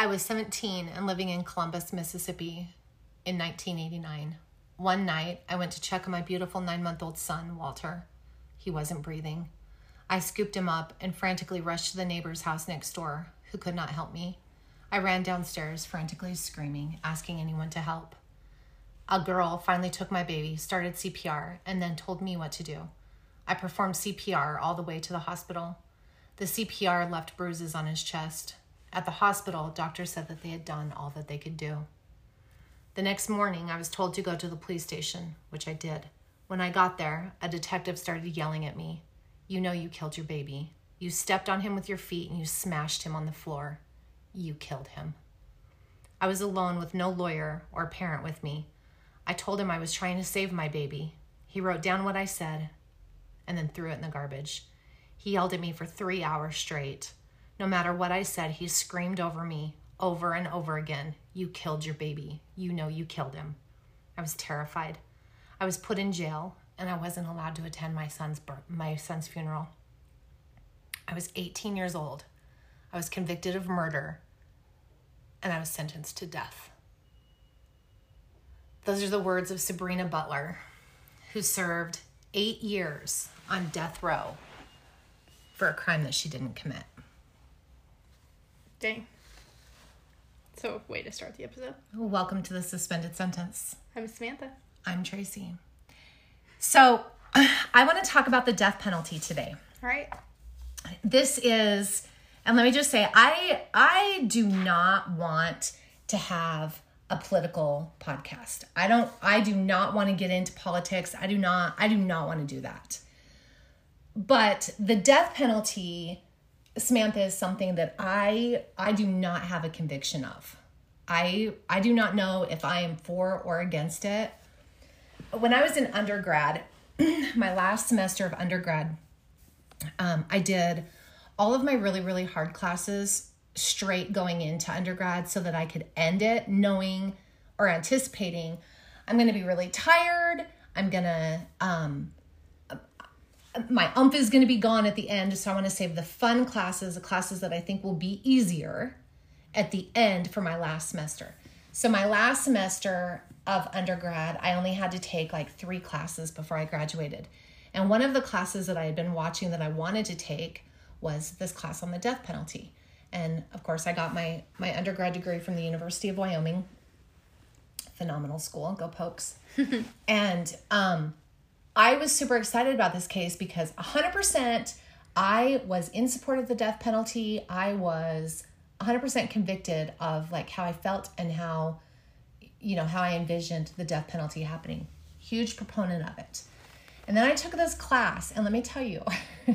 I was 17 and living in Columbus, Mississippi in 1989. One night, I went to check on my beautiful nine month old son, Walter. He wasn't breathing. I scooped him up and frantically rushed to the neighbor's house next door, who could not help me. I ran downstairs, frantically screaming, asking anyone to help. A girl finally took my baby, started CPR, and then told me what to do. I performed CPR all the way to the hospital. The CPR left bruises on his chest. At the hospital, doctors said that they had done all that they could do. The next morning, I was told to go to the police station, which I did. When I got there, a detective started yelling at me. You know you killed your baby. You stepped on him with your feet and you smashed him on the floor. You killed him. I was alone with no lawyer or parent with me. I told him I was trying to save my baby. He wrote down what I said and then threw it in the garbage. He yelled at me for three hours straight. No matter what I said, he screamed over me over and over again You killed your baby. You know you killed him. I was terrified. I was put in jail and I wasn't allowed to attend my son's my son's funeral. I was 18 years old. I was convicted of murder and I was sentenced to death. Those are the words of Sabrina Butler, who served eight years on death row for a crime that she didn't commit. Dang. So, way to start the episode. Oh, welcome to the suspended sentence. I'm Samantha. I'm Tracy. So, I want to talk about the death penalty today. All right. This is and let me just say I I do not want to have a political podcast. I don't I do not want to get into politics. I do not I do not want to do that. But the death penalty Samantha is something that I I do not have a conviction of. I I do not know if I am for or against it. When I was in undergrad, my last semester of undergrad, um, I did all of my really really hard classes straight going into undergrad so that I could end it knowing or anticipating I'm going to be really tired. I'm going to um, my umph is going to be gone at the end, so I want to save the fun classes, the classes that I think will be easier at the end for my last semester. So, my last semester of undergrad, I only had to take like three classes before I graduated. And one of the classes that I had been watching that I wanted to take was this class on the death penalty. And of course, I got my, my undergrad degree from the University of Wyoming. Phenomenal school, go Pokes. and um, I was super excited about this case because 100% I was in support of the death penalty. I was 100% convicted of like how I felt and how you know how I envisioned the death penalty happening. Huge proponent of it. And then I took this class and let me tell you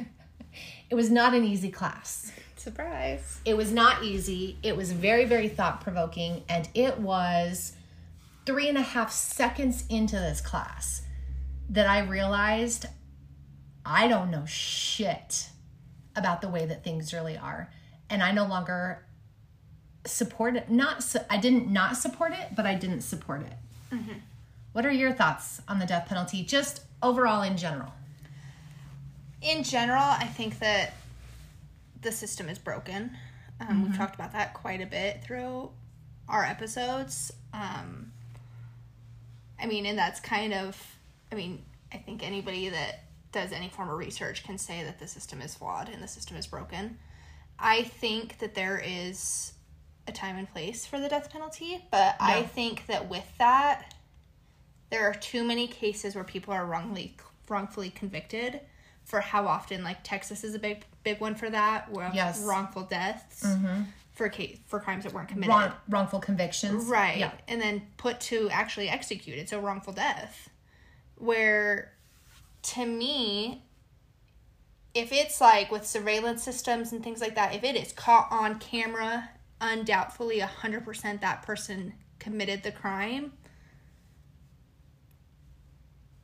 it was not an easy class. Surprise. It was not easy. It was very, very thought provoking. And it was three and a half seconds into this class that I realized I don't know shit about the way that things really are. And I no longer support it. Not, I didn't not support it, but I didn't support it. Mm-hmm. What are your thoughts on the death penalty, just overall in general? In general, I think that the system is broken. Um, mm-hmm. We've talked about that quite a bit through our episodes. Um, I mean, and that's kind of I mean, I think anybody that does any form of research can say that the system is flawed and the system is broken. I think that there is a time and place for the death penalty, but yeah. I think that with that, there are too many cases where people are wrongly wrongfully convicted for how often like Texas is a big big one for that where yes. wrongful deaths mm-hmm. for case for crimes that weren't committed Wrong, wrongful convictions right yeah. and then put to actually executed so wrongful death where to me if it's like with surveillance systems and things like that if it is caught on camera undoubtedly 100% that person committed the crime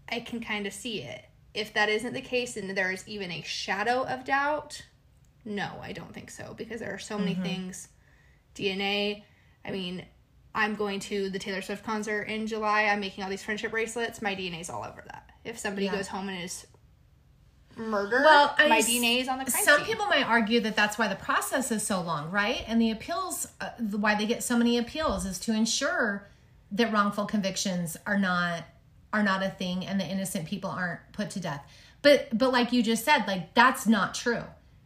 i can kind of see it if that isn't the case and there is even a shadow of doubt no i don't think so because there are so many mm-hmm. things dna i mean I'm going to the Taylor Swift concert in July. I'm making all these friendship bracelets. My DNA's all over that. If somebody yeah. goes home and is murdered, Well, I my s- DNA is on the crime Some scene. people might argue that that's why the process is so long, right? And the appeals, uh, why they get so many appeals, is to ensure that wrongful convictions are not are not a thing, and the innocent people aren't put to death. But but like you just said, like that's not true.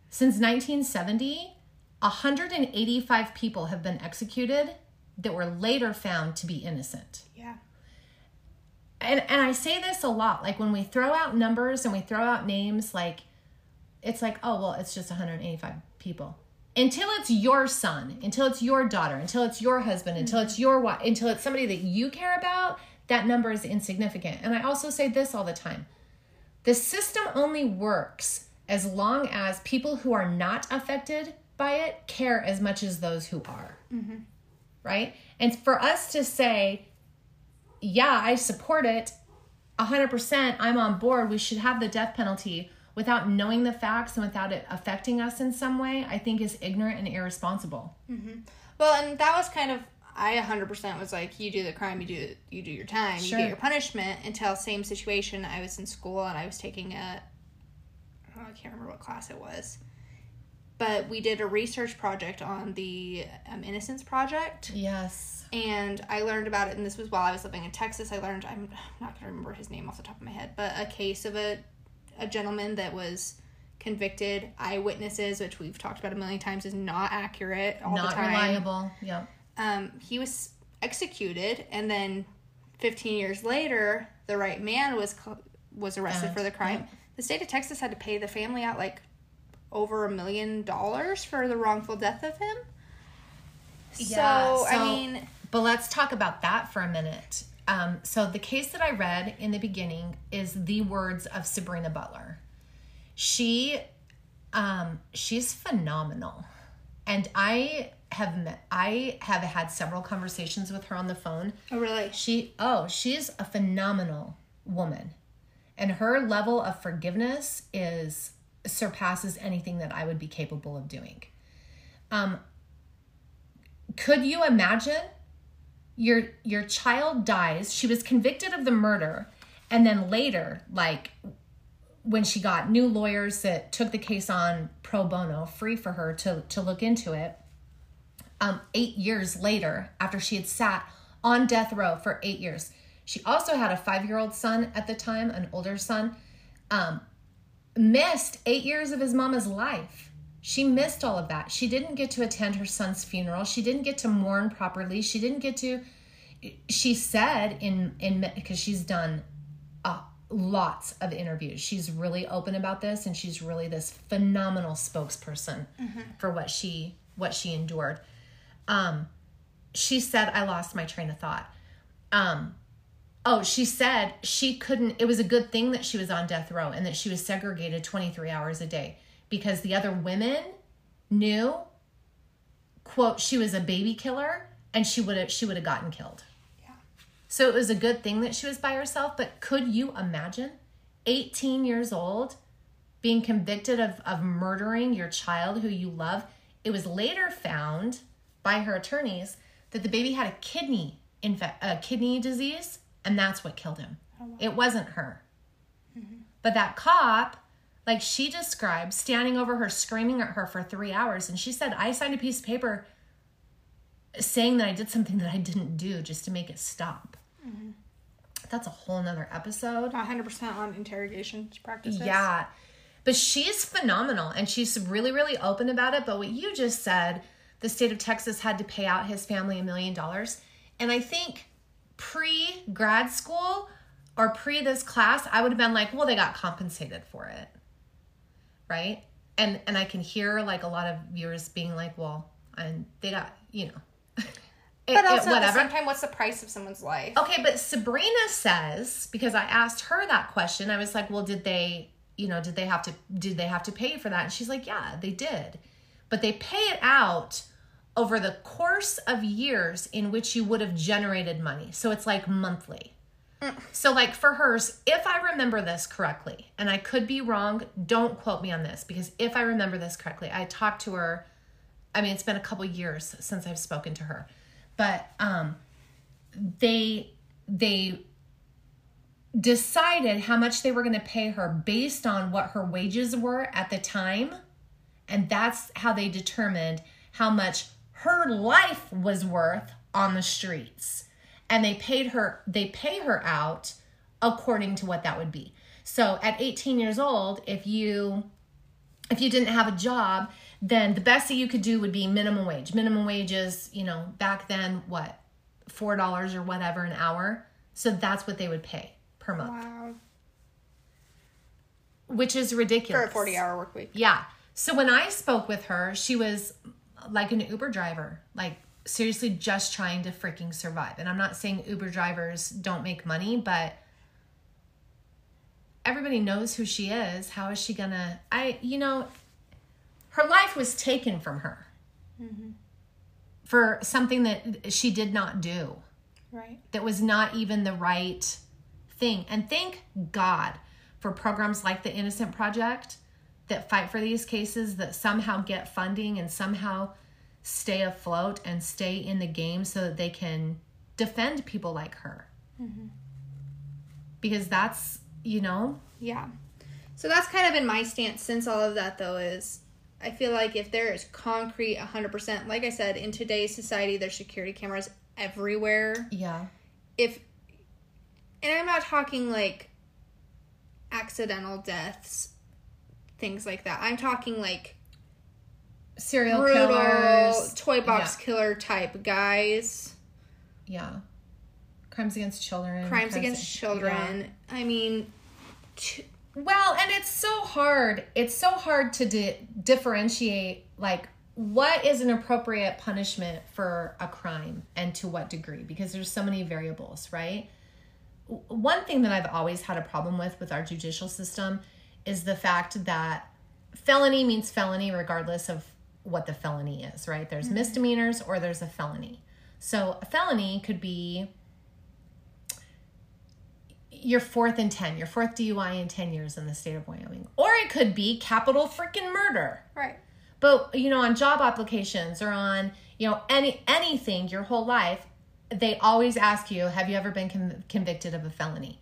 Since 1970, 185 people have been executed that were later found to be innocent yeah. and and I say this a lot. Like when we throw out numbers and we throw out names, like it's like, oh well, it's just 185 people. Until it's your son, until it's your daughter, until it's your husband, until mm-hmm. it's your wife, until it's somebody that you care about, that number is insignificant. And I also say this all the time. The system only works as long as people who are not affected by it care as much as those who are. Mm-hmm. Right? And for us to say, yeah, I support it 100%. I'm on board. We should have the death penalty without knowing the facts and without it affecting us in some way, I think is ignorant and irresponsible. Mm-hmm. Well, and that was kind of I 100% was like you do the crime, you do you do your time, Sure. you get your punishment. Until same situation, I was in school and I was taking a oh, I can't remember what class it was, but we did a research project on the um, Innocence Project, Yes. and I learned about it. And this was while I was living in Texas. I learned I'm not gonna remember his name off the top of my head, but a case of a a gentleman that was convicted eyewitnesses which we've talked about a million times is not accurate all Not the time Not reliable. Yep. um, he was executed, and then 15 years later, the right man was was arrested for the crime. The state of Texas had to pay the family out like over a million dollars for the wrongful death of him. Yeah, so, I mean, But let's talk about that for a minute. Um, so the case that I read in the beginning is the words of Sabrina Butler. She, um, she's phenomenal, and I have met. I have had several conversations with her on the phone. oh really? She, oh, she's a phenomenal woman, and her level of forgiveness is surpasses anything that I would be capable of doing. Um, could you imagine your your child dies she was convicted of the murder and then later like when she got new lawyers that took the case on pro bono free for her to to look into it um 8 years later after she had sat on death row for 8 years she also had a 5-year-old son at the time an older son um missed 8 years of his mama's life she missed all of that. She didn't get to attend her son's funeral. She didn't get to mourn properly. She didn't get to. She said in in because she's done uh, lots of interviews. She's really open about this, and she's really this phenomenal spokesperson for what she what she endured. Um, she said, "I lost my train of thought." Um, oh, she said she couldn't. It was a good thing that she was on death row and that she was segregated twenty three hours a day because the other women knew quote she was a baby killer and she would have she would have gotten killed Yeah. so it was a good thing that she was by herself but could you imagine 18 years old being convicted of, of murdering your child who you love it was later found by her attorneys that the baby had a kidney infe- a kidney disease and that's what killed him oh, it wasn't her mm-hmm. but that cop, like she described, standing over her, screaming at her for three hours. And she said, I signed a piece of paper saying that I did something that I didn't do just to make it stop. Mm-hmm. That's a whole nother episode. 100% on interrogation practices. Yeah. But she's phenomenal and she's really, really open about it. But what you just said, the state of Texas had to pay out his family a million dollars. And I think pre grad school or pre this class, I would have been like, well, they got compensated for it. Right? And and I can hear like a lot of viewers being like, well, and they got, you know. it- But it- also, at the same time, what's the price of someone's life? Okay, but Sabrina says because I asked her that question, I was like, "Well, did they, you know, did they have to did they have to pay for that?" And she's like, "Yeah, they did." But they pay it out over the course of years in which you would have generated money. So it's like monthly. So like for hers, if I remember this correctly, and I could be wrong, don't quote me on this because if I remember this correctly, I talked to her I mean, it's been a couple years since I've spoken to her, but um, they they decided how much they were going to pay her based on what her wages were at the time. And that's how they determined how much her life was worth on the streets. And they paid her, they pay her out according to what that would be. So at 18 years old, if you if you didn't have a job, then the best that you could do would be minimum wage. Minimum wages, you know, back then what? $4 or whatever an hour. So that's what they would pay per month. Wow. Which is ridiculous. For a 40 hour work week. Yeah. So when I spoke with her, she was like an Uber driver, like seriously just trying to freaking survive. And I'm not saying Uber drivers don't make money, but everybody knows who she is. How is she gonna? I, you know, her life was taken from her mm-hmm. for something that she did not do Right. that was not even the right thing. And thank God for programs like the Innocent Project that fight for these cases that somehow get funding and somehow stay afloat and stay in the game so that they can defend people like her. Mm-hmm. Because that's, you know, Yeah. So that's kind of been my stance since all of that, though, is I feel like if there is concrete 100%, like I said, in today's society, there's security cameras everywhere. yeah. If, and I'm not talking like accidental deaths, things like that. I'm talking like Serial brutal killers. toy box Yeah. killer type guys, yeah. Crimes against children. crimes against children. Yeah. I mean, t- Well, and it's so hard. It's so hard to di- differentiate like what is an appropriate punishment for a crime and to what degree because there's so many variables, right? One thing that I've always had a problem with with our judicial system is the fact that felony means felony regardless of what the felony is, right? There's mm-hmm. misdemeanors or there's a felony. So, a felony could be your fourth in 10, your fourth DUI in 10 years in the state of Wyoming. Or it could be capital freaking murder. right. But, you know, on job applications or on, you know, any anything your whole life, they always ask you, have you ever been con- convicted of a felony?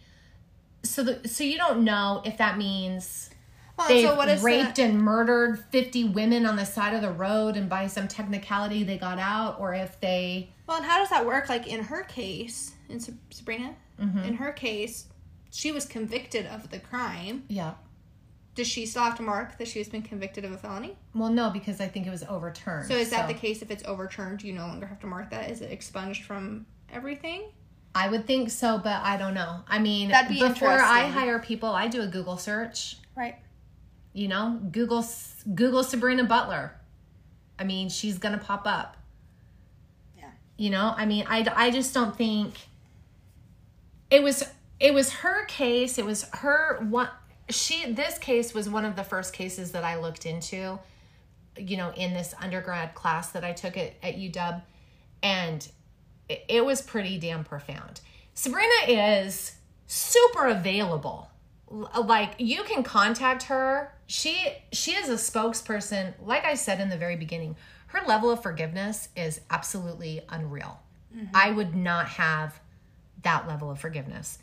So the, so you don't know if that means Well, they've so raped the, and murdered 50 women on the side of the road and by some technicality they got out or if they Well, and how does that work? Like in her case, in Sab- Sabrina, Mm-hmm. in her case, she was convicted of the crime. yeah Does she still have to mark that she has been convicted of a felony? well no because i think it was overturned So is that the case? If it's overturned, you no longer have to mark that. Is it expunged from everything? I would think so, but I don't know. I mean, That'd be before I hire people, I do a Google search. Right. You know, Google Google Sabrina Butler. I mean, she's gonna pop up. Yeah. You know, I mean, I, I just don't think it was it was her case. It was her one. She this case was one of the first cases that I looked into. You know, in this undergrad class that I took at, at UW, and it, was pretty damn profound. Sabrina is super available. Like you can contact her. She she is a spokesperson. Like I said in the very beginning, her level of forgiveness is absolutely unreal. Mm-hmm. I would not have that level of forgiveness.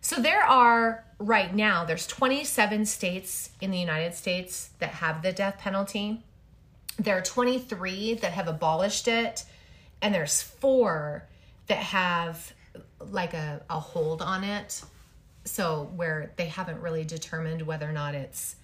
So there are right now there's 27 states in the United States that have the death penalty. There are 23 that have abolished it and there's 4 that have like a, a hold on it. So where they haven't really determined whether or not it's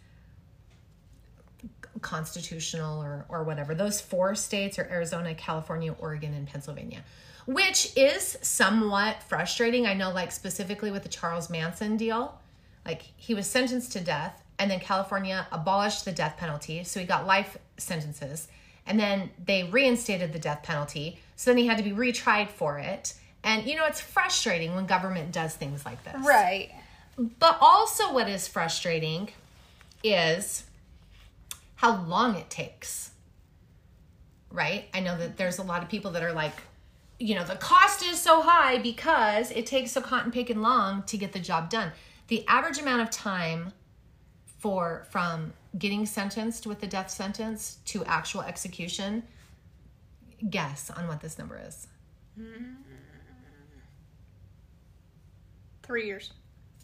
constitutional or or whatever. Those four states are Arizona, California, Oregon, and Pennsylvania, which is somewhat frustrating. I know, like specifically with the Charles Manson deal, like he was sentenced to death, and then California abolished the death penalty, so he got life sentences, and then they reinstated the death penalty, so then he had to be retried for it. And you know, it's frustrating when government does things like this. Right. But also, what is frustrating is how long it takes. Right? I know that there's a lot of people that are like, you know, the cost is so high because it takes so cotton picking long to get the job done. The average amount of time for from getting sentenced with the death sentence to actual execution, guess on what this number is. Three years.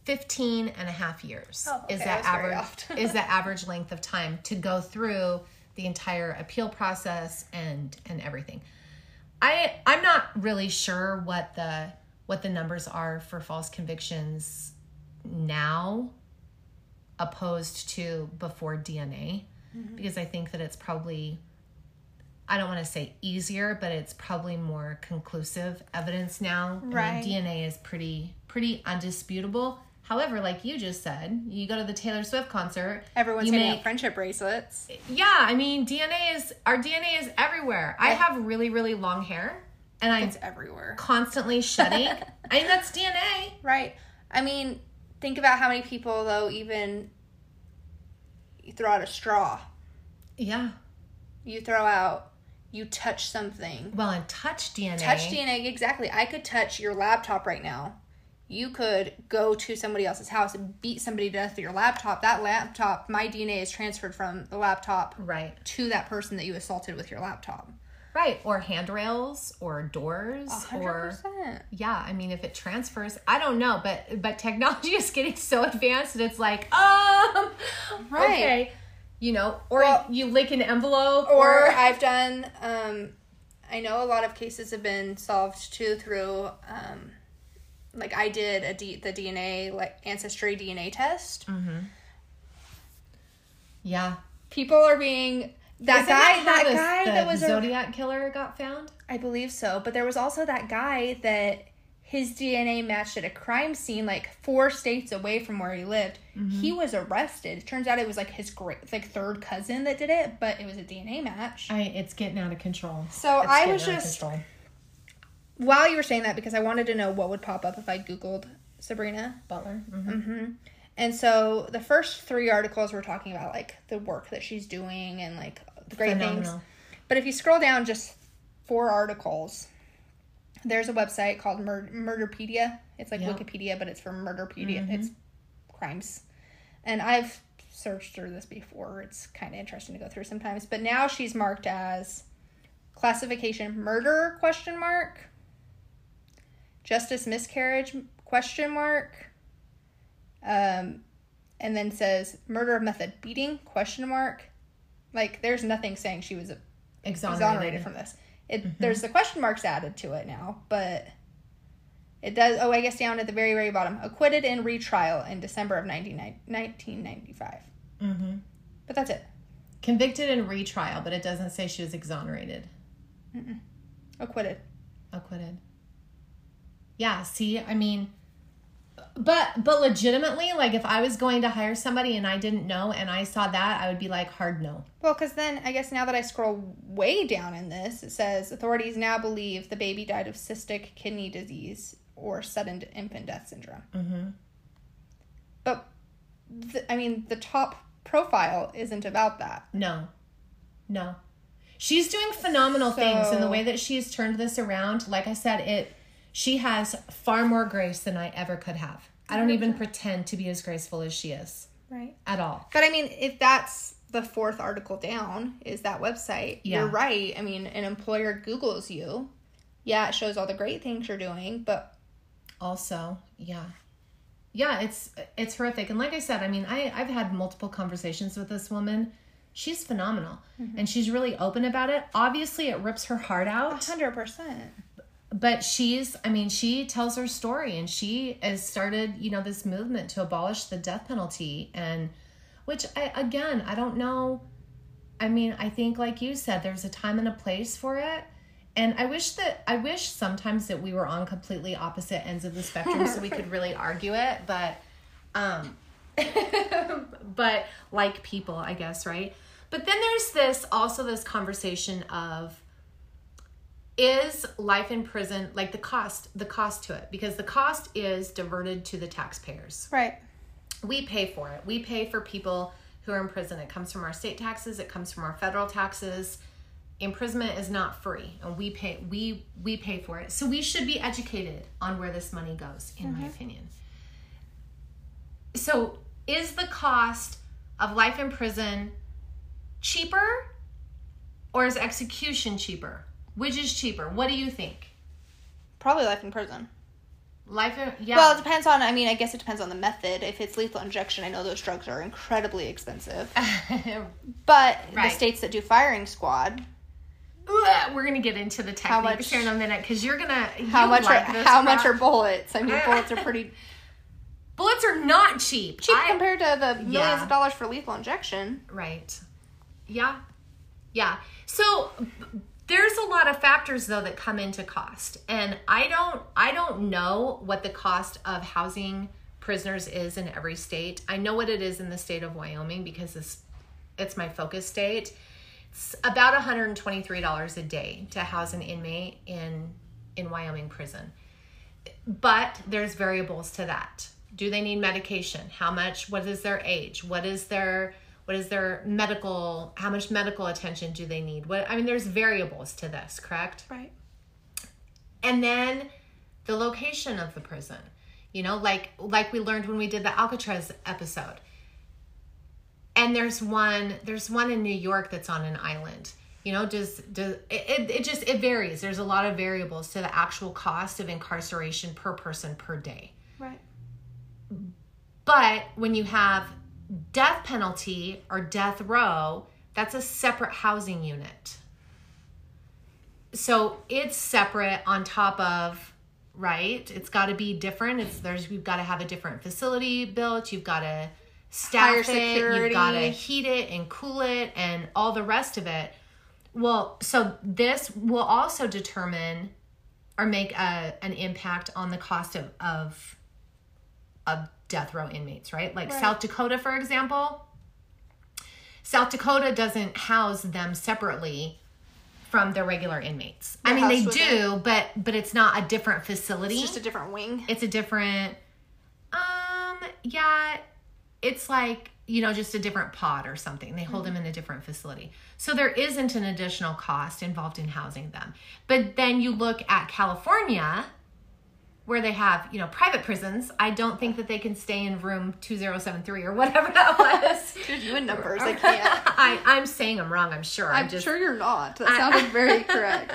15 and a half years Oh, is okay, that average is the average length of time to go through the entire appeal process and and everything. I I'm not really sure what the what the numbers are for false convictions now opposed to before DNA Mm-hmm. because I think that it's probably I don't want to say easier, but it's probably more conclusive evidence now. I mean, Right. DNA is pretty pretty undisputable. However, like you just said, you go to the Taylor Swift concert. Everyone's you hitting make- friendship bracelets. Yeah, I mean DNA is our DNA is everywhere. I have really really long hair, and I'm everywhere. constantly shedding. I mean that's DNA. Right. I mean, think about how many people though even you throw out a straw. Yeah. You throw out you touch something. Well, and touch DNA. Touch DNA exactly. I could touch your laptop right now. You could go to somebody else's house and beat somebody to death with your laptop. That laptop, my DNA is transferred from the laptop Right. to that person that you assaulted with your laptop. Right. Or handrails or doors or 100%. yeah i mean if it transfers i don't know but but technology is getting so advanced that it's like um Right. okay you know or Well- you lick an envelope or or, I've done. Um, I know a lot of cases have been solved too through, um, like I did a D, the DNA like ancestry DNA test. Mm-hmm. yeah People are being that Isn't guy. how That, guy the that was a, zodiac killer got found I believe so, but there was also that guy that his DNA matched at a crime scene like four states away from where he lived. He was arrested. Turns out it was like his great like third cousin that did it, but it was a DNA match. i it's getting out of control So It's I was just while you were saying that because I wanted to know what would pop up if I googled Sabrina. butler Mhm. And so the first three articles were talking about like the work that she's doing and like the great things. But if you scroll down just four articles, there's a website called Mur- Murderpedia. It's like Yeah. Wikipedia, but it's for Murderpedia. It's crimes. And I've searched through this before. It's kind of interesting to go through sometimes. But now she's marked as classification murder question mark justice miscarriage question mark um and then says murder of method beating question mark like there's nothing saying she was exonerated, exonerated from this it there's the question marks added to it now but it does oh i guess down at the very very bottom. Acquitted in retrial in december of 19, 1995 Mhm. but that's it. Convicted in retrial but it doesn't say she was exonerated. Acquitted. Acquitted. Yeah see i mean but but legitimately like if i was going to hire somebody and i didn't know and i saw that i would be like hard no Well, because then I guess now that I scroll way down in this, it says authorities now believe the baby died of cystic kidney disease or sudden infant death syndrome. Mm-hmm. But, th- I mean, the top profile isn't about that. no no she's doing phenomenal things in the way that she's turned this around like i said it she has far more grace than i ever could have. I don't even pretend to be as graceful as she is. Right. at all. But I mean, if that's the fourth article down, is that website, Yeah. you're right. I mean, an employer Googles you. Yeah, it shows all the great things you're doing, but also yeah. Yeah it's it's horrific. And like i said i mean i i've had multiple conversations with this woman. She's phenomenal. Mm-hmm. And she's really open about it. Obviously it rips her heart out. 100%. But she's i mean she tells her story and she has started you know this movement to abolish the death penalty and which I, again i don't know. I mean i think like you said there's a time and a place for it. And i wish that i wish sometimes that we were on completely opposite ends of the spectrum so we could really argue it but um but like people i guess right? But then there's this also this conversation of is life in prison like the cost the cost to it because the cost is diverted to the taxpayers. Right. we pay for it. We pay for people who are in prison. It comes from our state taxes. It comes from our federal taxes. Imprisonment is not free and we pay we we pay for it. So we should be educated on where this money goes in my mm-hmm. opinion. So is the cost of life in prison cheaper or is execution cheaper which is cheaper what do you think Probably life in prison. Life, in yeah. Well, it depends on. I mean, I guess it depends on the method. If it's lethal injection, I know those drugs are incredibly expensive. But the states that do firing squad, Ugh, we're gonna get into the How techniques much- here in a minute because you're gonna. how you much like are how much are bullets? I mean, bullets are pretty bullets are not cheap. cheap I- compared to the millions Yeah. of dollars for lethal injection. Right. Yeah. Yeah. So there's a lot of factors though that come into cost. And I don't I don't know what the cost of housing prisoners is in every state. I know what it is in the state of Wyoming because it's it's my focus state. It's about $123 a day to house an inmate in in Wyoming prison. But there's variables to that. Do they need medication? How much? What is their age? What is their what is their medical how much medical attention do they need? What I mean there's variables to this, correct? Right. And then the location of the prison. You know, like like we learned when we did the Alcatraz episode. And there's one there's one in New York that's on an island. You know, does does it, it, it just it varies. There's a lot of variables to the actual cost of incarceration per person per day. Right. But when you have death penalty or death row, that's a separate housing unit. So it's separate on top of right. It's got to be different. It's there's you've got to have a different facility built. You've got to staff it. You've got to heat it and cool it and all the rest of it. Well, so this will also determine or make a, an impact on the cost of, of of death row inmates, right? Like Right. South Dakota, for example. South Dakota doesn't house them separately from their regular inmates. I mean, they do, but but it's not a different facility. It's just a different wing. it's a different. Um. Yeah, it's like you know just a different pod or something. They hold them in a different facility, so there isn't an additional cost involved in housing them. But then you look at California where they have, you know, private prisons, I don't think that they can stay in room 2073 or whatever that was. Dude, you in numbers, I can't. I, I'm saying I'm wrong, I'm sure. I'm, I'm just sure you're not. That sounded very correct.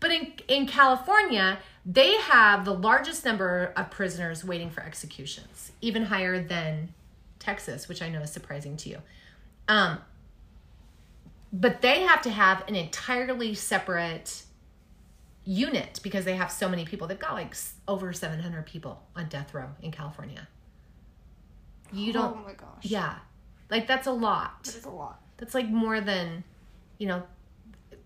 But in in California, they have the largest number of prisoners waiting for executions, even higher than Texas, which I know is surprising to you. Um, but they have to have an entirely separate unit because they have so many people. They've got like over 700 people on death row in California. You don't, Oh my gosh. yeah, like that's a lot. That is a lot. That's like more than, you know,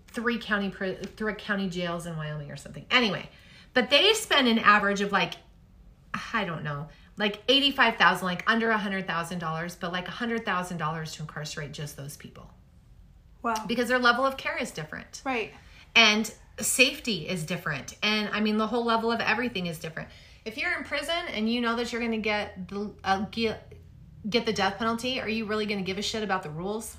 three county three county jails in Wyoming or something. Anyway, but they spend an average of like, I don't know, like eighty five thousand, like under a hundred thousand dollars, but like a hundred thousand dollars to incarcerate just those people Wow. because their level of care is different Right. and safety is different and i mean the whole level of everything is different if you're in prison and you know that you're going to get the uh, get, get the death penalty are you really going to give a shit about the rules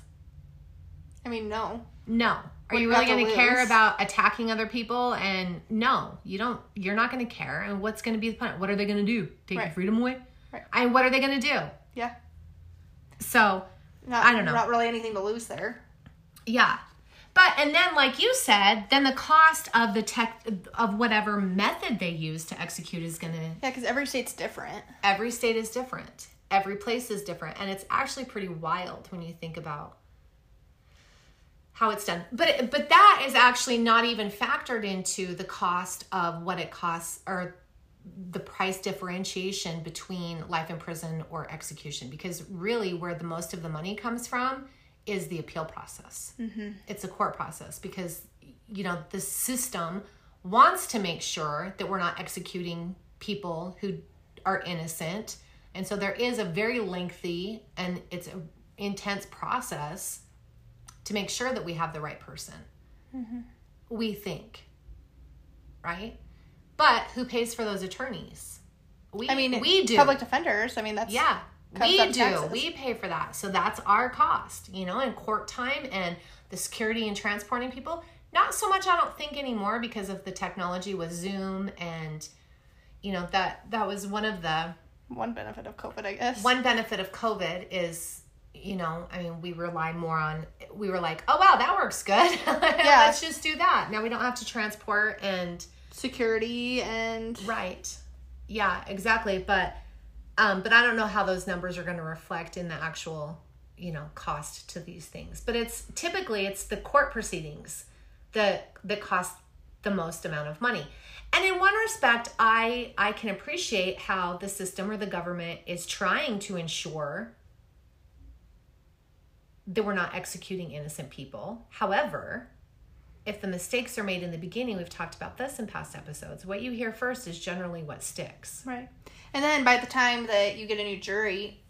I mean, no. no are What you really going to care about attacking other people and no you don't you're not going to care and what's going to be the point what are they going to do take your freedom away Right. And what are they going to do Yeah. so Not, I don't know. Not really anything to lose there. Yeah. But and then like you said, then the cost of the tech of whatever method they use to execute is going to Yeah, because every state's different. every state is different. Every place is different and it's actually pretty wild when you think about how it's done. But but that is actually not even factored into the cost of what it costs or the price differentiation between life in prison or execution because really where the most of the money comes from is the appeal process. Mm-hmm. It's a court process because you know the system wants to make sure that we're not executing people who are innocent. And so there is a very lengthy and it's an intense process to make sure that we have the right person mm-hmm. we think right? But who pays for those attorneys? We I mean, we do. Public defenders. I mean, that's yeah, we do. We pay for that. So that's our cost, you know, and court time and the security and transporting people. Not so much, I don't think anymore because of the technology with Zoom and, you know, that that was one of the one benefit of COVID, I guess. one benefit of COVID is, you know, I mean, we rely more on. We were like, oh wow, that works good. Yeah. let's just do that. Now we don't have to transport and security and Right. Yeah, exactly. But um, but I don't know how those numbers are going to reflect in the actual, you know, cost to these things. But it's typically it's the court proceedings that that cost the most amount of money. And in one respect, I I can appreciate how the system or the government is trying to ensure that we're not executing innocent people. However, if the mistakes are made in the beginning, we've talked about this in past episodes, what you hear first is generally what sticks. Right. And then by the time that you get a new jury,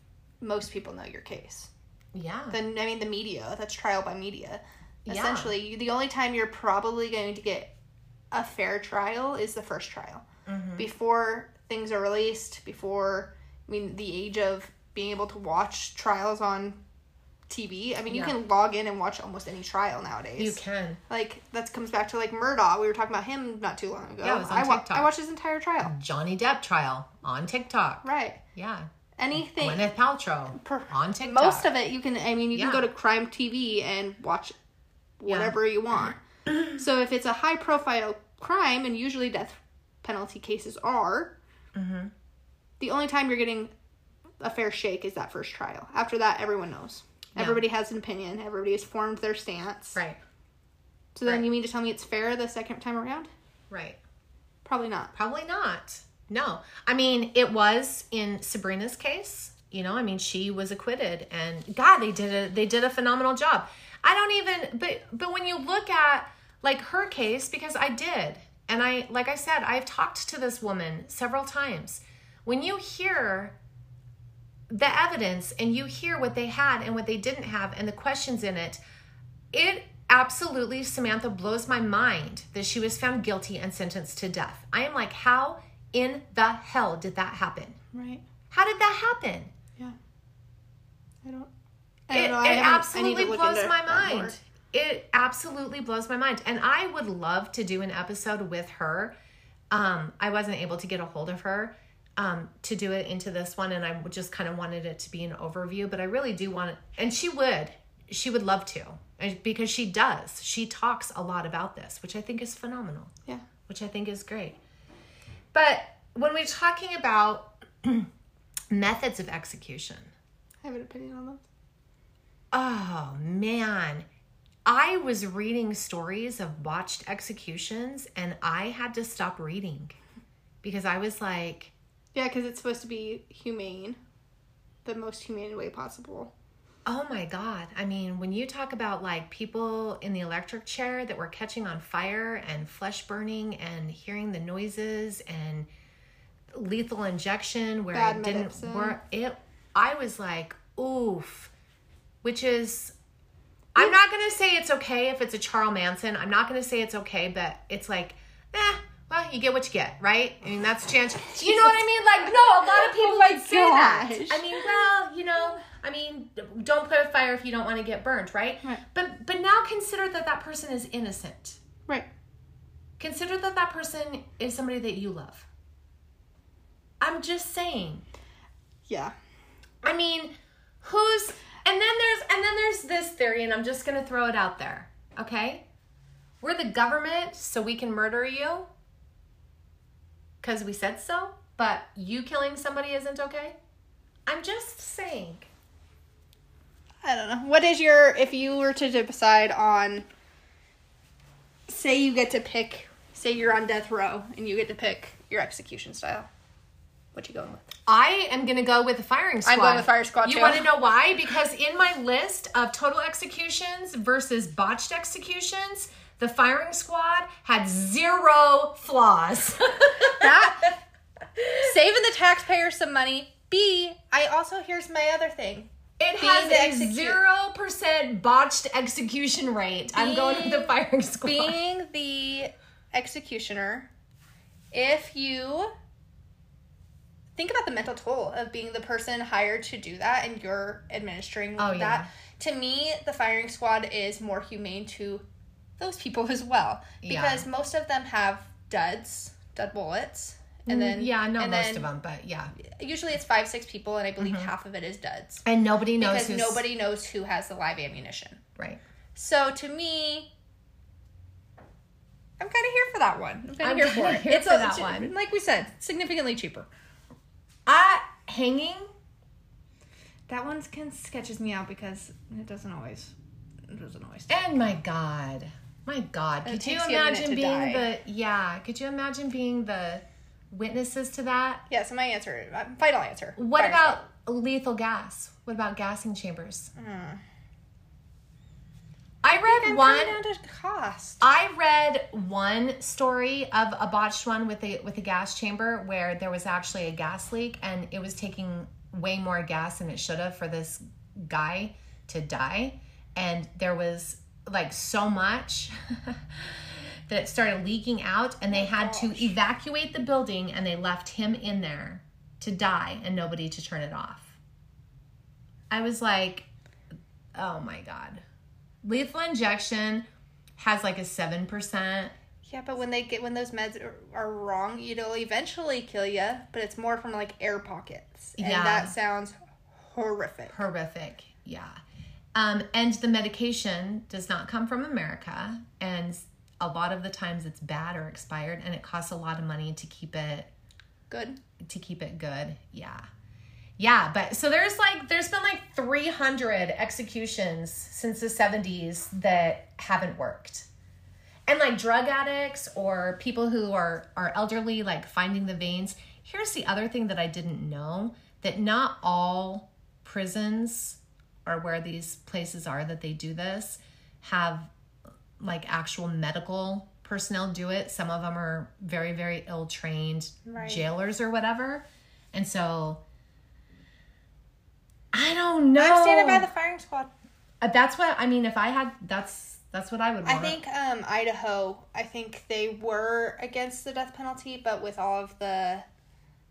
most people know your case. Yeah. Then I mean the media, that's trial by media. Yeah. Essentially, you, the only time you're probably going to get a fair trial is the first trial. Mm-hmm. Before things are released, before I mean the age of being able to watch trials on TV. I mean, you Yeah. can log in and watch almost any trial nowadays. You can. Like that comes back to like Murdaugh. We were talking about him not too long ago. Yeah, it was on I, wa- I watched his entire trial. Johnny Depp trial on TikTok. Right. Yeah. Anything. Gwyneth Paltrow Per- on TikTok. Most of it you can. I mean, you Yeah. can go to Crime TV and watch whatever you want. so if it's a high profile crime, and usually death penalty cases are, Mm-hmm. the only time you're getting a fair shake is that first trial. After that, everyone knows. Yeah. Everybody has an opinion. Everybody has formed their stance. Right. So then Right. you mean to tell me it's fair the second time around? Right. Probably not. Probably not. No. I mean, it was in Sabrina's case. You know, I mean, she was acquitted and God, they did a they did a phenomenal job. I don't even but but when you look at like her case because I did and I like I said, I've talked to this woman several times. When you hear the evidence and you hear what they had and what they didn't have and the questions in it, it absolutely, Samantha, blows my mind that she was found guilty and sentenced to death. I am like, how in the hell did that happen? Right. How did that happen? Yeah. I don't. I It, don't. I it I need absolutely blows my mind. It absolutely blows my mind. And I would love to do an episode with her. Um, I wasn't able to get a hold of her um, to do it into this one, and I just kind of wanted it to be an overview. But I really do want it, and she would. She would love to, because she does. She talks a lot about this, which I think is phenomenal Yeah. which I think is great. But when we're talking about methods of execution, I have an opinion on those. oh man, I was reading stories of botched executions and I had to stop reading because I was like, Yeah, because it's supposed to be humane, the most humane way possible. oh my God. I mean, when you talk about like people in the electric chair that were catching on fire and flesh burning and hearing the noises and lethal injection where Bad it didn't work, it, I was like, oof, which is, I'm not going to say it's okay if it's a Charles Manson. I'm not going to say it's okay, but it's like, eh, well, you get what you get, right? I mean, that's chance. You know what I mean? Like, no, a lot of people Oh my would say that. I mean, well, you know, I mean, don't play with fire if you don't want to get burned, right? Right. But but now consider that that person is innocent. Right. Consider that that person is somebody that you love. I'm just saying. Yeah. I mean, who's and then there's and then there's this theory, and I'm just gonna throw it out there. Okay, we're the government, so we can murder you because we said so. But you killing somebody isn't okay. I'm just saying. I don't know. What is your if you were to decide on say you get to pick say you're on death row and you get to pick your execution style. What you going with? I am gonna go with the firing squad. I'm going with fire squad, You too. want to know why? Because in my list of total executions versus botched executions, the firing squad had zero flaws. That saving the taxpayers some money. B, I also here's my other thing. It Being has a zero percent botched execution rate. I'm going with the firing squad. Being the executioner, if you think about the mental toll of being the person hired to do that and you're administering Oh, that, yeah. to me, the firing squad is more humane to those people as well. Yeah. Because most of them have duds, dud bullets. And then Mm, yeah, not and most then of them, but yeah. Usually it's five, six people, and I believe half of it is duds. And nobody knows Because nobody knows who has the live ammunition. right. So to me, I'm kind of here for that one. I'm kind I'm of here for it. here it's for a- that one. Like we said, significantly cheaper. I hanging. That one can sketches me out because it doesn't always. It doesn't always. And my God, my God, could you imagine being die. the yeah? Could you imagine being the witnesses to that? Yeah. So my answer, final answer. What Fire about lethal gas? What about gassing chambers? Hmm. I squad. read one. down to cost. I read one story of a botched one with a with a gas chamber where there was actually a gas leak and it was taking way more gas than it should have for this guy to die and there was like so much that it started leaking out and they oh had to evacuate the building and they left him in there to die and nobody to turn it off. I was like, oh my god. Lethal injection has like a 7%. Yeah, but when they get when those meds are, are wrong, it'll eventually kill you. But it's more from like air pockets, and Yeah. that sounds horrific. horrific. Yeah. Um, and the medication does not come from America. And a lot of the times it's bad or expired and it costs a lot of money to keep it Good. to keep it good. Yeah. Yeah, but so there's like there's been like 300 executions since the 70s that haven't worked. And like drug addicts or people who are are elderly like finding the veins. Here's the other thing that I didn't know that not all prisons or where these places are that they do this have like actual medical personnel do it. Some of them are very, very ill trained Right. jailers or whatever. And so I don't know. I'm standing by the firing squad. Uh, that's what I mean. If I had, that's that's what I would want. I think um, Idaho. I think they were against the death penalty, but with all of the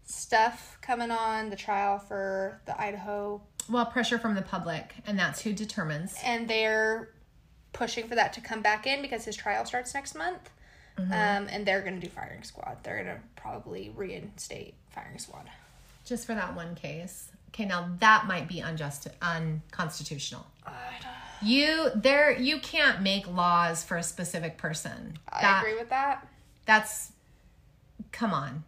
stuff coming on, the trial for the Idaho, well pressure from the public, and that's who determines. and they're pushing for that to come back in because his trial starts next month. Mm-hmm. Um, and they're going to do firing squad. They're going to probably reinstate firing squad. Just for that one case. Okay, now that might be unjust, unconstitutional. I, You there, you can't make laws for a specific person. I That- agree with that. That's, come on.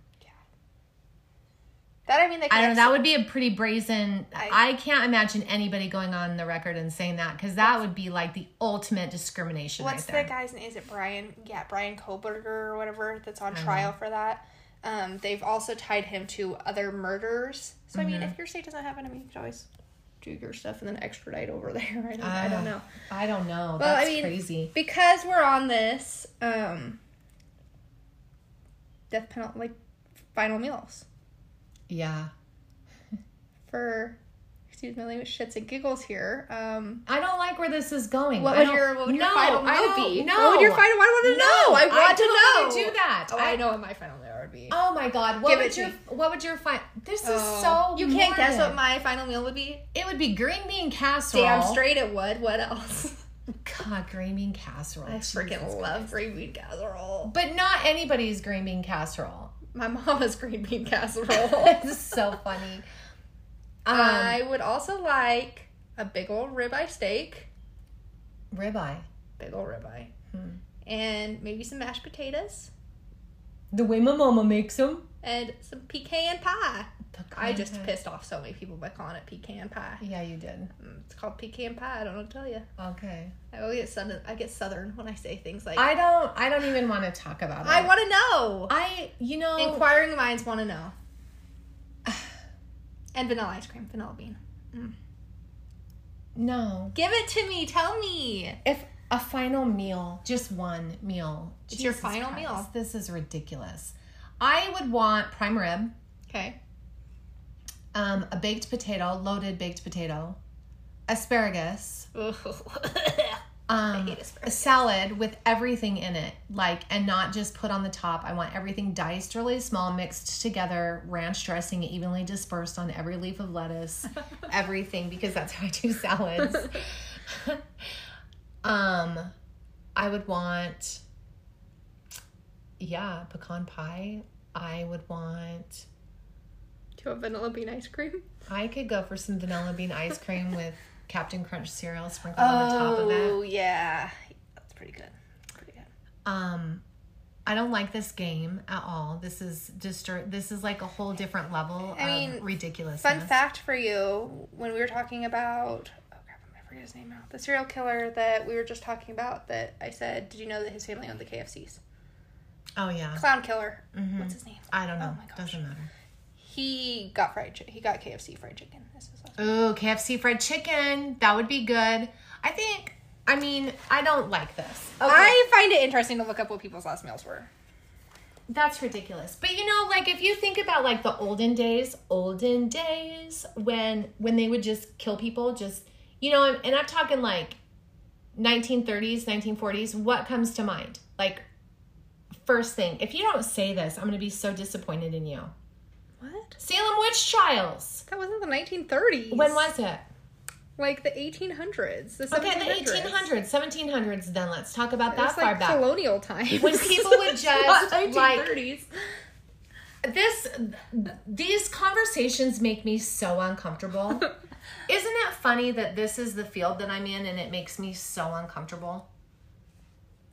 That I mean, they. I don't know. That would be a pretty brazen. I, I- can't imagine anybody going on the record and saying that because that would be like the ultimate discrimination What's right the guy's name? Is it Brian? Yeah, Bryan Kohberger or whatever that's on trial for that. Um, they've also tied him to other murders. So I Mm-hmm. mean, if your state doesn't have it, I mean, you could always do your stuff and then extradite over there. I don't, I don't Ah, know. I don't know. Well, That's I mean, crazy. because we're on this um, death penalty, like final meals Yeah. for. Excuse me, with shits and giggles here. Um, I don't like where this is going. what would your what would your no, final I meal be? No. What would your final? I want to know. I want to don't know. do that. Oh, I, know what my final meal would be. Oh my god! What Give would your what would your fi- This is Oh, so. you can't guess what my final meal would be. It would be green bean casserole. Damn straight it would. What else? God, green bean casserole. I freaking love green bean casserole. But not anybody's green bean casserole. My mama's green bean casserole. it's so funny. Um, I would also like a big old ribeye steak, ribeye. big old ribeye, Hmm. and maybe some mashed potatoes The way my mama makes them. and some pecan pie. I just pissed off so many people by calling it pecan pie. Yeah, you did. Mm, It's called pecan pie. I don't know what to tell you. Okay. I always get southern. I get southern when I say things like I don't. I don't even want to talk about it. I want to know. I. You know. Inquiring minds want to know. And vanilla ice cream, vanilla bean. no. Give it to me. Tell me. If a final meal, just one meal. It's your final Christ, meal. This is ridiculous. I would want prime rib, Okay. Um, a baked potato, loaded baked potato, asparagus, um, asparagus. a salad with everything in it, like, and not just put on the top. I want everything diced really small, mixed together, ranch dressing evenly dispersed on every leaf of lettuce, everything, because that's how I do salads. um, I would want, yeah, pecan pie. I would want. Do you want vanilla bean ice cream? I could go for some vanilla bean ice cream with Captain Crunch cereal sprinkled on the top of it. Oh, yeah. That's pretty good. Pretty good. Um, I don't like this game at all. This is just this is like a whole different level I of mean, ridiculousness. Fun fact for you: when we were talking about, oh crap, I'm gonna forget his name now. The serial killer that we were just talking about. That I said, did you know that his family owned the KFCs? Oh yeah. Clown killer. What's his name? I don't know. Oh my gosh. Doesn't matter. He got fried. Chi- he got KFC fried chicken. This is last Ooh, KFC fried chicken. That would be good. I think. I mean, I don't like this. Okay. I find it interesting to look up what people's last meals were. That's ridiculous. But you know, like if you think about like the olden days, olden days when when they would just kill people, just you know, and I'm talking like 1930s, 1940s, what comes to mind? Like first thing, if you don't say this, I'm going to be so disappointed in you. What? Salem witch trials. That wasn't the 1930s. When was it? Like the 1800s. The 1700s. Okay, the 1800s, 1700s. Then let's talk about It that was far like back. colonial times. When people would just, like- this these conversations make me so uncomfortable. Isn't it funny that this is the field that I'm in and it makes me so uncomfortable?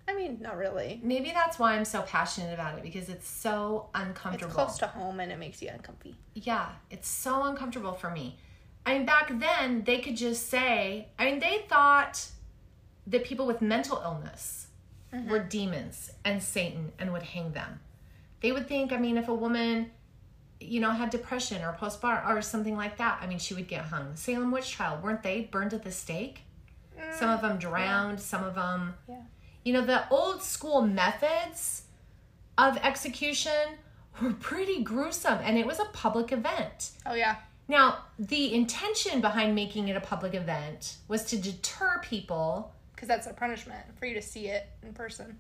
I mean, not really. Maybe that's why I'm so passionate about it because it's so uncomfortable. It's close to home and it makes you uncomfy. Yeah, it's so uncomfortable for me. I mean, back then they could just say, I mean, they thought that people with mental illness mm-hmm. were demons and Satan and would hang them. They would think, I mean, if a woman, you know, had depression or postpartum or something like that, I mean, she would get hung. Salem witch trial, weren't they burned at the stake? Some mm, of them drowned, some of them, Yeah. You know, the old school methods of execution were pretty gruesome and it was a public event. Oh, yeah. Now, the intention behind making it a public event was to deter people. Because that's a punishment for you to see it in person.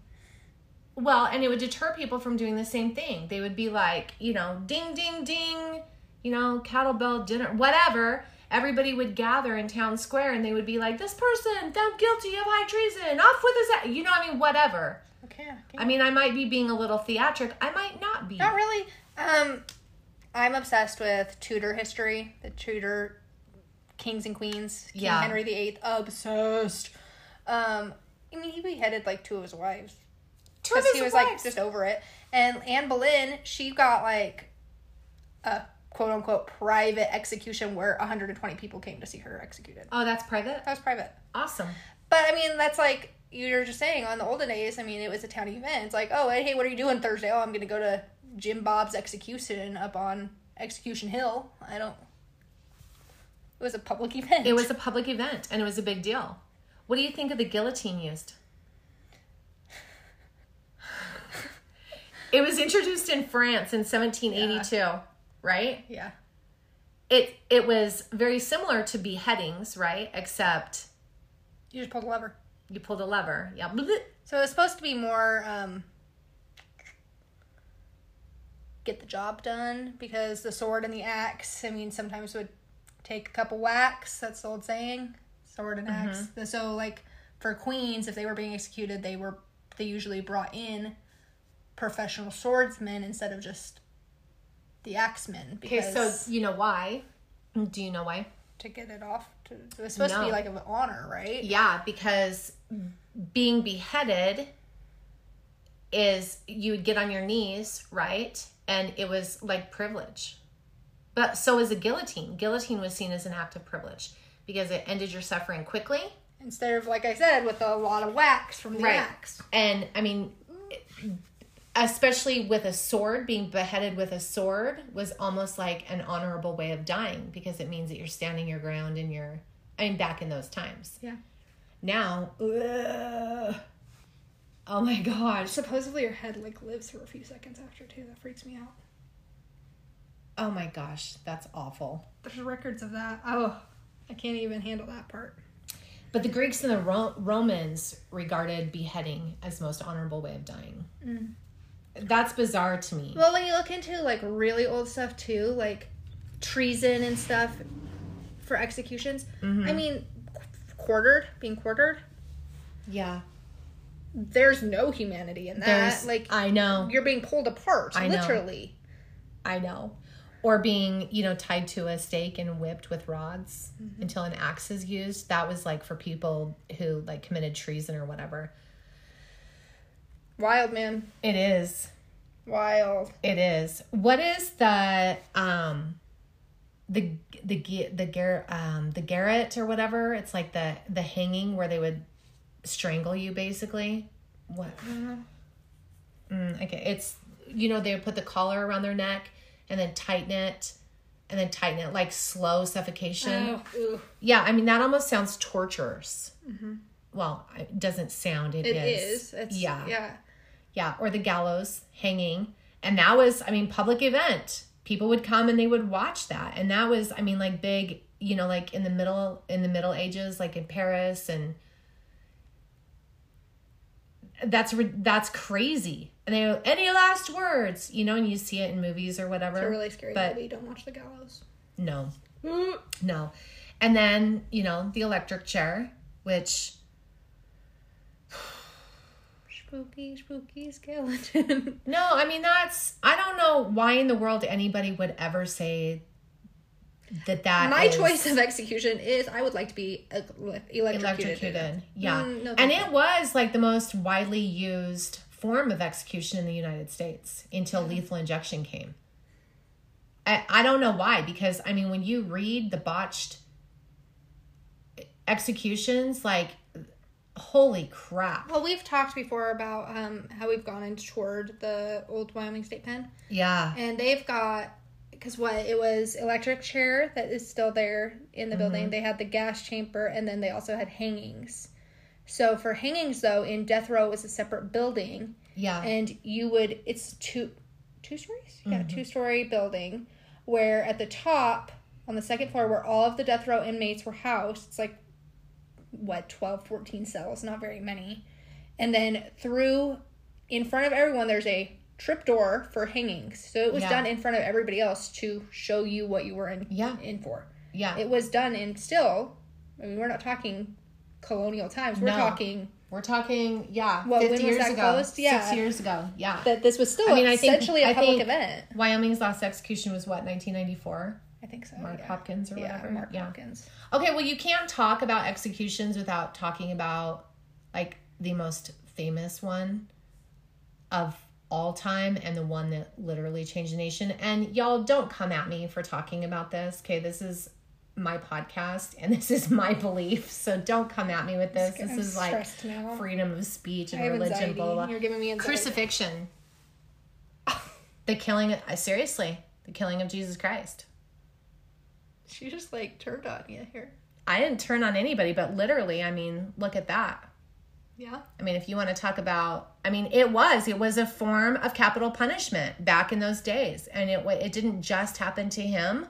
Well, and it would deter people from doing the same thing. They would be like, you know, ding, ding, ding, you know, cattle bell dinner, whatever. Everybody would gather in town square and they would be like, this person found guilty of high treason, off with his head. You know, I mean, whatever. Okay. okay. I mean, I might be being a little theatric. I might not be. Not really. Um, I'm obsessed with Tudor history, the Tudor kings and queens. King Yeah. Henry VIII, obsessed. Um, I mean, he beheaded like two of his wives Two of because he his was like wives. just over it. And Anne Boleyn, she got like a quote unquote private execution where 120 people came to see her executed. Oh, that's private? That was private. Awesome. But I mean, that's like you were just saying on the olden days. I mean, it was a town event. It's like, oh, hey, what are you doing Thursday? Oh, I'm gonna go to Jim Bob's execution up on Execution Hill. I don't. It was a public event. It was a public event and it was a big deal. What do you think of the guillotine used? it was introduced in France in 1782, right? Yeah. It it was very similar to beheadings, right? Except You just pulled a lever. you pulled a lever. Yeah. So it was supposed to be more um, get the job done because the sword and the axe. I mean, sometimes would take a couple whacks. That's the old saying. Sword and axe. So like for queens, if they were being executed, they were they usually brought in professional swordsmen instead of just the axemen Okay, because so you know why? Do you know why? to get it off. To, it was supposed to be like an honor, right? Yeah, because being beheaded is you would get on your knees, right? And it was like privilege. But so is a guillotine. Guillotine was seen as an act of privilege because it ended your suffering quickly. Instead of like I said, with a lot of whacks from the Right. axe. And I mean, especially with a sword, being beheaded with a sword was almost like an honorable way of dying because it means that you're standing your ground and you're, I mean, back in those times. Yeah. Now, ugh. oh my gosh. Supposedly your head like lives for a few seconds after too. That freaks me out. Oh my gosh, that's awful. There's records of that. Oh, I can't even handle that part. But the Greeks and the Ro- Romans regarded beheading as the most honorable way of dying. Mm. That's bizarre to me. Well, when you look into like really old stuff too, like treason and stuff for executions. I mean, qu- quartered, being quartered. Yeah. There's no humanity in that. There's, like I know. you're being pulled apart, I know. literally. I know. Or being, you know, tied to a stake and whipped with rods Mm-hmm. until an axe is used. That was like for people who like committed treason or whatever. Wild man. It is. Wild. It is. What is the um the the the Gar um the garret or whatever? It's like the the hanging where they would strangle you basically. What? Mm, okay, it's you know they would put the collar around their neck and then tighten it and then tighten it like slow suffocation. ooh. Yeah, I mean that almost sounds torturous. Well, it doesn't sound. It is. It's, yeah, Yeah. Yeah, or the gallows hanging. And that was, I mean, public event. People would come and they would watch that. And that was, I mean, like big, you know, like in the middle in the Middle Ages, like in Paris and that's that's crazy. And they go, any last words, you know, and you see it in movies or whatever. It's a really scary But- movie. Don't watch The Gallows. No. Mm. No. And then, you know, the electric chair, which Spooky, spooky skeleton. No, I mean that's I don't know why in the world anybody would ever say that that My is choice of execution is I would like to be electrocuted. electrocuted. Yeah. Mm, no, and it was like the most widely used form of execution in the United States until lethal injection came. I, I don't know why, because I mean when you read the botched executions, like holy crap. Well, we've talked before about um, how we've gone and toured the old Wyoming State Pen, Yeah. and they've got because what it was electric chair that is still there in the Mm-hmm. building. They had the gas chamber, and then they also had hangings. So for hangings, though, in death row it was a separate building, Yeah. and you would it's two two stories, yeah, Mm-hmm. two story building, where at the top on the second floor where all of the death row inmates were housed, it's like what 12 14 cells not very many and then through in front of everyone there's a trip door for hangings so it was Yeah. done in front of everybody else to show you what you were in Yeah. in for yeah. it was done in still i mean we're not talking colonial times we're No. talking We're talking, yeah, Well, 50 when was years ago. closed? Yeah. Six years ago. Yeah. that this was still I mean, I think- essentially a I public think- event Wyoming's last execution was what, 1994? I think so Mark yeah. Hopkins or yeah whatever. mark yeah. hopkins Okay, well, you can't talk about executions without talking about like the most famous one of all time and the one that literally changed the nation. And y'all don't come at me for talking about this. Okay, this is my podcast and this is my belief. So don't come at me with this. This I'm is like now. freedom of speech and religion, anxiety. blah, blah, blah. You're giving me anxiety. Crucifixion. the killing, uh, seriously, the killing of Jesus Christ. She just like turned on you here. I didn't turn on anybody, but literally, I mean, look at that. Yeah. I mean, if you want to talk about, I mean, it was it was a form of capital punishment back in those days, and it it didn't just happen to him,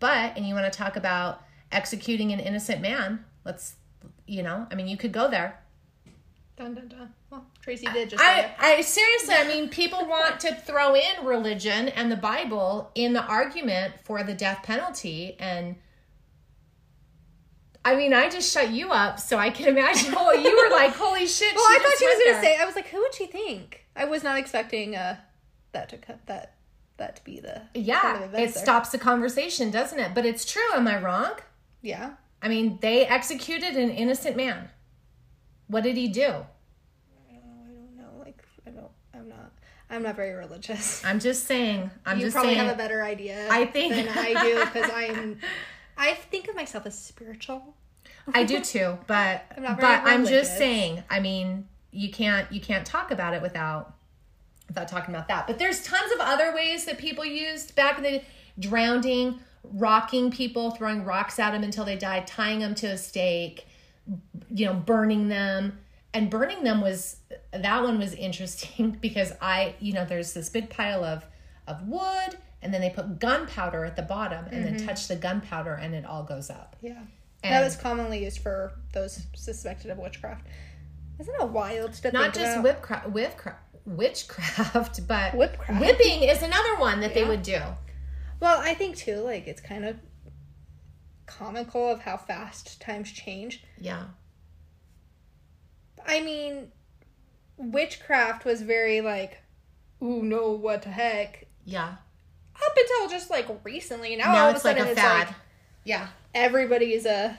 but and you want to talk about executing an innocent man? Let's, you know, I mean, you could go there. Dun dun dun. Well, Tracy did just. I. I seriously, I mean, people want to throw in religion and the Bible in the argument for the death penalty, and I mean, I just shut you up so I can imagine. Oh, you were like, "Holy shit!" Well, I thought she was gonna say. I was like, who would she think? I was not expecting uh that to cut that that to be the Yeah, it there. stops the conversation, doesn't it? But it's true. Am I wrong? Yeah. I mean, they executed an innocent man. What did he do? I don't know. Like I don't. I'm not. I'm not very religious. I'm just saying. I'm you just probably saying. have a better idea. I think- than I do because I'm. I think of myself as spiritual. I do too, but I'm not but very I'm just saying. I mean, you can't you can't talk about it without without talking about that. But there's tons of other ways that people used back in the drowning, rocking people, throwing rocks at them until they died, tying them to a stake, you know, burning them. And burning them was that one was interesting because I, you know, there's this big pile of of wood and then they put gunpowder at the bottom and Mm-hmm. then touch the gunpowder and it all goes up. Yeah. And- that was commonly used for those suspected of witchcraft. Isn't it wild to not just about? whipcraft, whipcraft, witchcraft, but Whipcraft. whipping is another one that they would do. Well, I think too, like it's kind of comical of how fast times change. Yeah, I mean, witchcraft was very like, ooh, no, what the heck? yeah. Up until just like recently, now, now all of a it's like sudden a it's fad. like yeah, everybody's a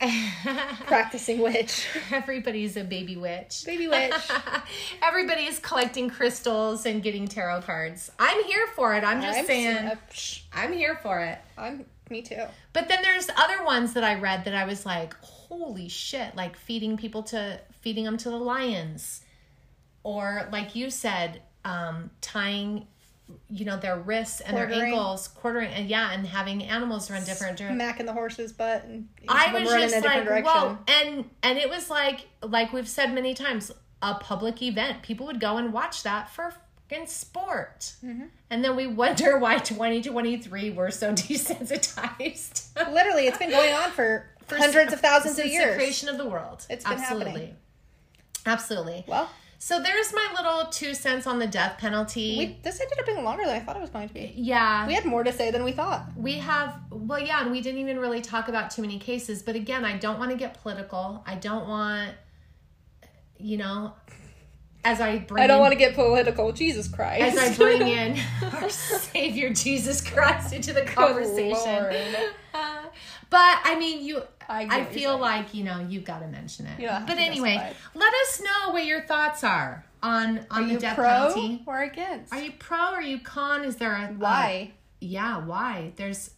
practicing witch. Everybody's a baby witch. Baby witch. Everybody is collecting crystals and getting tarot cards. I'm here for it. I'm just I'm saying, uh, I'm here for it. I'm me too. But then there's other ones that I read that I was like, holy shit, like feeding people to feeding them to the lions. Or like you said, um, tying you know their wrists and their ankles, quartering and yeah, and having animals run different dir- Macking the horse's butt and I was in just like, whoa, and and it was like like we've said many times, a public event. People would go and watch that for fucking sport, Mm-hmm. and then we wonder why 2023 we're so desensitized. Literally, it's been going on for, hundreds of thousands of Since the years. creation of the world. It's been Absolutely. happening. Absolutely. Well, So there's my little two cents on the death penalty. we this ended up being longer than I thought it was going to be. yeah. We had more to say than we thought. We have, well, yeah, and we didn't even really talk about too many cases. But again, I don't want to get political. I don't want, you know, as I bring I don't in, want to get political. Jesus Christ. as I bring in our Savior Jesus Christ into the conversation. Uh, but I mean, you. I I, get what you're feel like you know you've got to mention it. Yeah, But anyway, justify let us know what your thoughts are on on Are the you death pro penalty. or against? Are you pro? Or are you con? Is there a Why? yeah why there's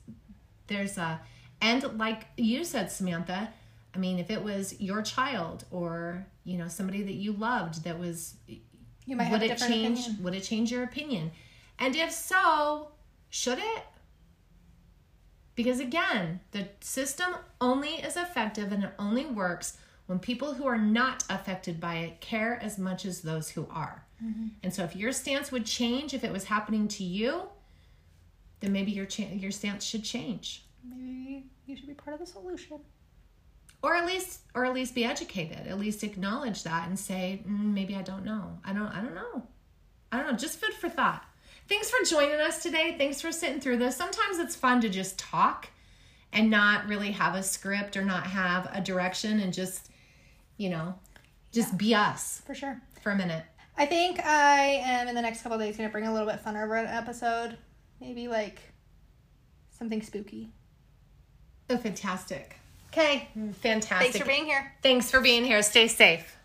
there's a and like you said samantha i mean if it was your child or you know somebody that you loved that was you might have would a it change opinion. would it change your opinion and if so should it because again the system only is effective and it only works when people who are not affected by it care as much as those who are. Mm-hmm. and so if your stance would change if it was happening to you then maybe your cha- your stance should change. Maybe you should be part of the solution. or at least or at least be educated at least acknowledge that and say mm, maybe i don't know. I don't i don't know. I don't know. Just food for thought thanks for joining us today thanks for sitting through this sometimes it's fun to just talk and not really have a script or not have a direction and just you know just be us For sure. for a minute I think I am in the next couple of days going to bring a little bit funner of an episode. Maybe like something spooky. oh fantastic okay mm, fantastic Thanks for being here. thanks for being here stay safe